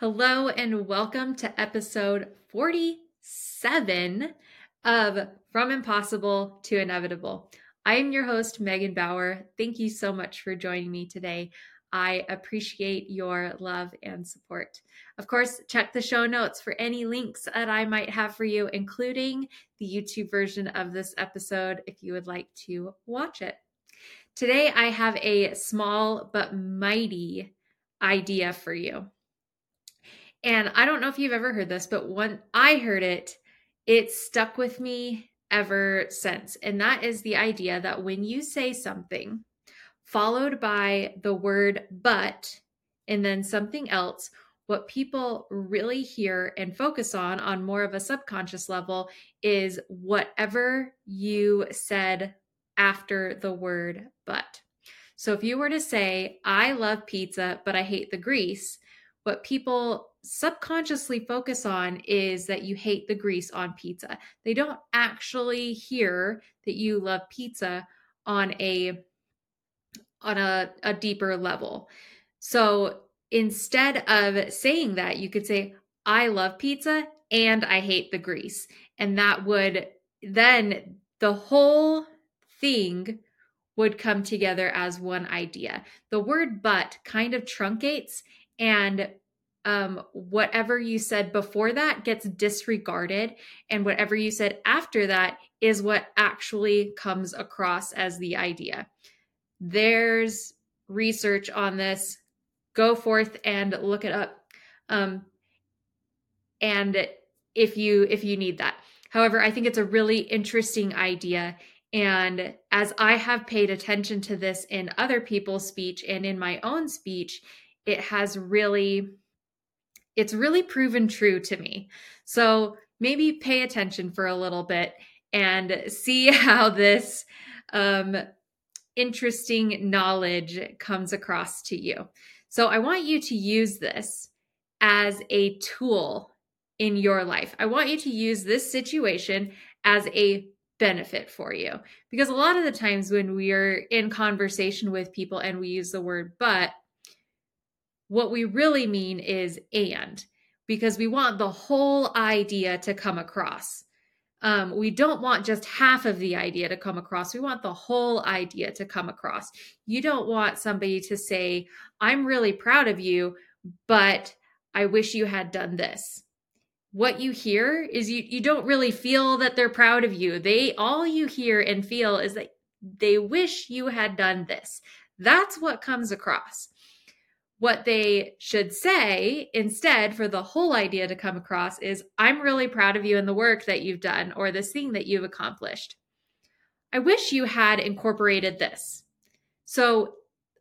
Hello, and welcome to episode 47 of From Impossible to Inevitable. I am your host, Megan Bauer. Thank you so much for joining me today. I appreciate your love and support. Of course, check the show notes for any links that I might have for you, including the YouTube version of this episode if you would like to watch it. Today, I have a small but mighty idea for you. And I don't know if you've ever heard this, but when I heard it, it stuck with me ever since. And that is the idea that when you say something followed by the word but and then something else, what people really hear and focus on on more of a subconscious level is whatever you said after the word but. So if you were to say, I love pizza, but I hate the grease, what people subconsciously focus on is that you hate the grease on pizza. They don't actually hear that you love pizza on a on a, a deeper level. So instead of saying that, you could say, I love pizza and I hate the grease. And that would then the whole thing would come together as one idea. The word but kind of truncates and um, whatever you said before that gets disregarded, and whatever you said after that is what actually comes across as the idea. There's research on this. Go forth and look it up. Um, and if you if you need that. However, I think it's a really interesting idea and as I have paid attention to this in other people's speech and in my own speech, it has really it's really proven true to me. So maybe pay attention for a little bit and see how this um, interesting knowledge comes across to you. So I want you to use this as a tool in your life. I want you to use this situation as a benefit for you. Because a lot of the times when we are in conversation with people and we use the word but, what we really mean is and, because we want the whole idea to come across. Um, we don't want just half of the idea to come across. We want the whole idea to come across. You don't want somebody to say, I'm really proud of you, but I wish you had done this. What you hear is you, you don't really feel that they're proud of you. They all you hear and feel is that they wish you had done this. That's what comes across. What they should say instead, for the whole idea to come across, is I'm really proud of you and the work that you've done or this thing that you've accomplished. I wish you had incorporated this. So,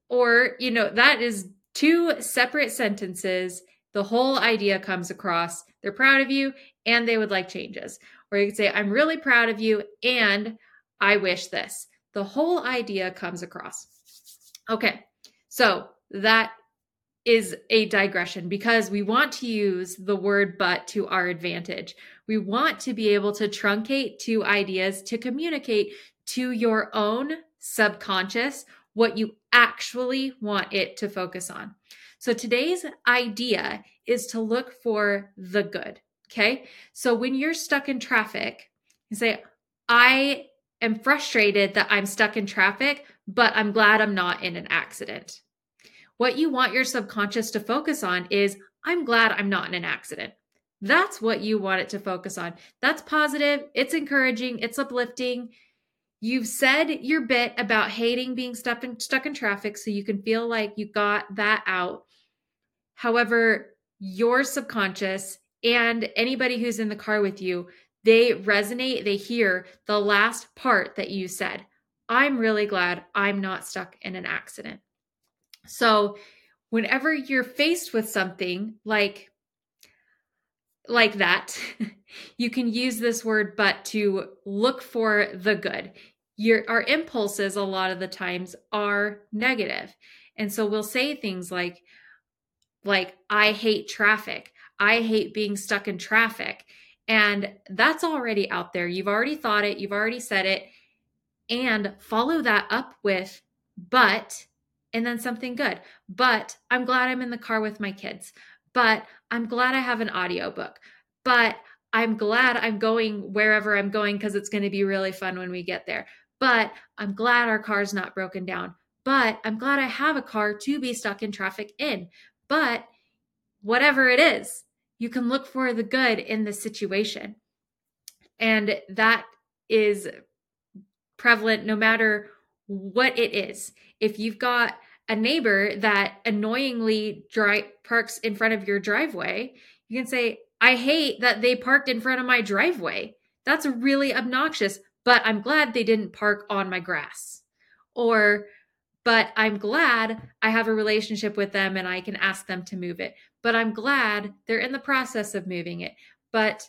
or, you know, that is two separate sentences. The whole idea comes across. They're proud of you and they would like changes. Or you could say, I'm really proud of you and I wish this. The whole idea comes across. Okay, so that is a digression because we want to use the word but to our advantage. We want to be able to truncate two ideas to communicate to your own subconscious what you actually want it to focus on. So today's idea is to look for the good. Okay. So when you're stuck in traffic, you say, I am frustrated that I'm stuck in traffic, but I'm glad I'm not in an accident. What you want your subconscious to focus on is, I'm glad I'm not in an accident. That's what you want it to focus on. That's positive, it's encouraging, it's uplifting. You've said your bit about hating being stuck in, stuck in traffic so you can feel like you got that out. However, your subconscious and anybody who's in the car with you, they resonate, they hear the last part that you said. I'm really glad I'm not stuck in an accident. So, whenever you're faced with something like like that, you can use this word but to look for the good. Your our impulses a lot of the times are negative. And so we'll say things like like I hate traffic. I hate being stuck in traffic. And that's already out there. You've already thought it, you've already said it. And follow that up with but and then something good. But I'm glad I'm in the car with my kids. but I'm glad I have an audiobook. But I'm glad I'm going wherever I'm going because it's going to be really fun when we get there. But I'm glad our car's not broken down. But I'm glad I have a car to be stuck in traffic in. But whatever it is, you can look for the good in the situation. And that is prevalent no matter what it is. If you've got a neighbor that annoyingly dry, parks in front of your driveway, you can say, I hate that they parked in front of my driveway. That's really obnoxious, but I'm glad they didn't park on my grass. Or, but I'm glad I have a relationship with them and I can ask them to move it. But I'm glad they're in the process of moving it. But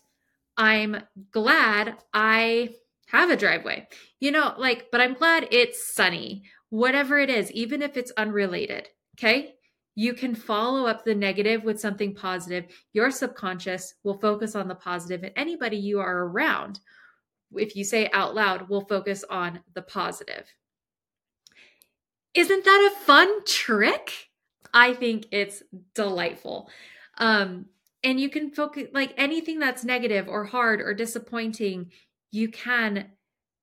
I'm glad I have a driveway. You know, like, but I'm glad it's sunny, whatever it is, even if it's unrelated. Okay. You can follow up the negative with something positive. Your subconscious will focus on the positive, and anybody you are around, if you say out loud, will focus on the positive. Isn't that a fun trick? I think it's delightful. Um, and you can focus like anything that's negative or hard or disappointing, you can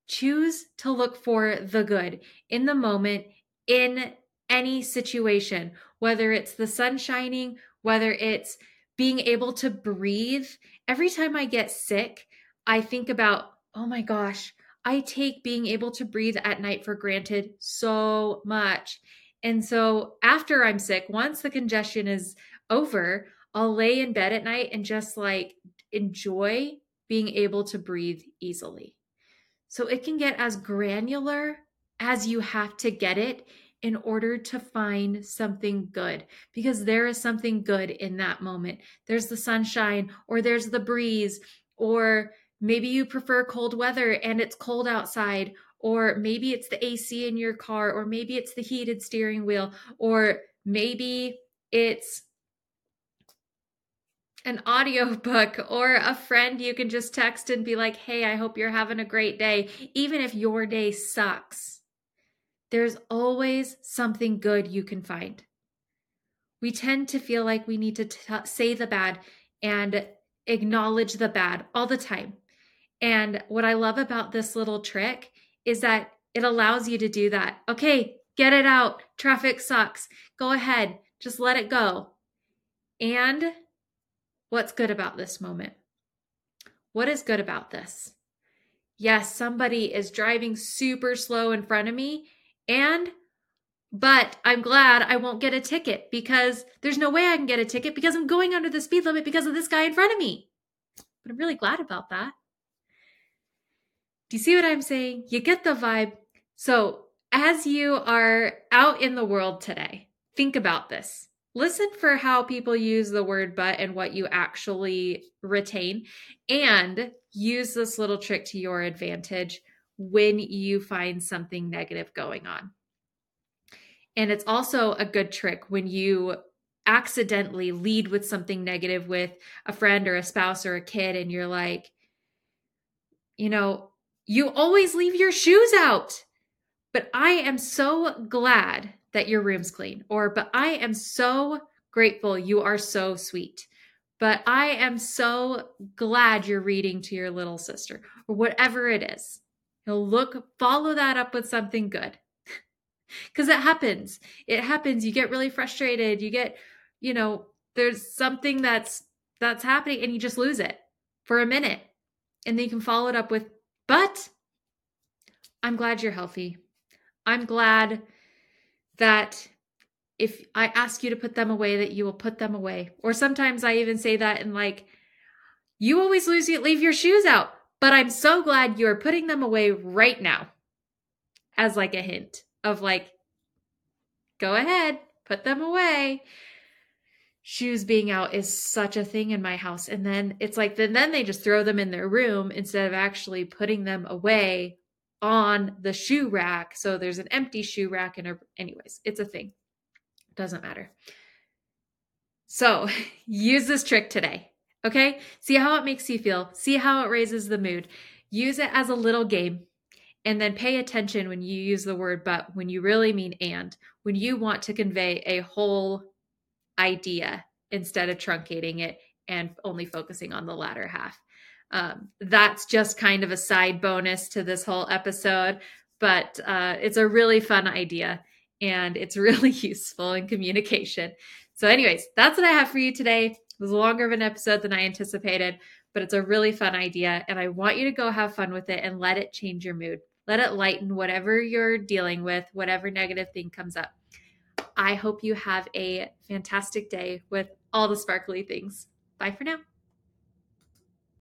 choose to look for the good in the moment in any situation, whether it's the sun shining, whether it's being able to breathe. Every time I get sick, I think about, oh my gosh, I take being able to breathe at night for granted so much. And so after I'm sick, once the congestion is over, I'll lay in bed at night and just like enjoy being able to breathe easily. So it can get as granular as you have to get it in order to find something good because there is something good in that moment. There's the sunshine, or there's the breeze, or maybe you prefer cold weather and it's cold outside, or maybe it's the AC in your car, or maybe it's the heated steering wheel, or maybe it's an audiobook or a friend you can just text and be like, hey, I hope you're having a great day, even if your day sucks. There's always something good you can find. We tend to feel like we need to t- say the bad and acknowledge the bad all the time. And what I love about this little trick is that it allows you to do that. Okay, get it out. Traffic sucks. Go ahead, just let it go. And What's good about this moment? What is good about this? Yes, somebody is driving super slow in front of me, and but I'm glad I won't get a ticket because there's no way I can get a ticket because I'm going under the speed limit because of this guy in front of me. But I'm really glad about that. Do you see what I'm saying? You get the vibe. So, as you are out in the world today, think about this listen for how people use the word but and what you actually retain and use this little trick to your advantage when you find something negative going on. And it's also a good trick when you accidentally lead with something negative with a friend or a spouse or a kid, and you're like, you know, you always leave your shoes out. But I am so glad that your room's clean, or, but I am so grateful you are so sweet. But I am so glad you're reading to your little sister, or whatever it is. You'll look, follow that up with something good. Because it happens. It happens. You get really frustrated. You get, you know, there's something that's that's happening and you just lose it for a minute. And then you can follow it up with, but I'm glad you're healthy. I'm glad that if I ask you to put them away, that you will put them away. Or sometimes I even say that in like, you always lose leave your shoes out, but I'm so glad you are putting them away right now. As like a hint of like, go ahead, put them away. Shoes being out is such a thing in my house. And then it's like, then, then they just throw them in their room instead of actually putting them away on the shoe rack. So there's an empty shoe rack, and anyways, it's a thing. Doesn't matter. So use this trick today. Okay. See how it makes you feel. See how it raises the mood. Use it as a little game. And then pay attention when you use the word but, when you really mean and, when you want to convey a whole idea instead of truncating it and only focusing on the latter half. Um, that's just kind of a side bonus to this whole episode, but uh, it's a really fun idea and it's really useful in communication. So, anyways, that's what I have for you today. It was longer of an episode than I anticipated, but it's a really fun idea. And I want you to go have fun with it and let it change your mood. Let it lighten whatever you're dealing with, whatever negative thing comes up. I hope you have a fantastic day with all the sparkly things. Bye for now.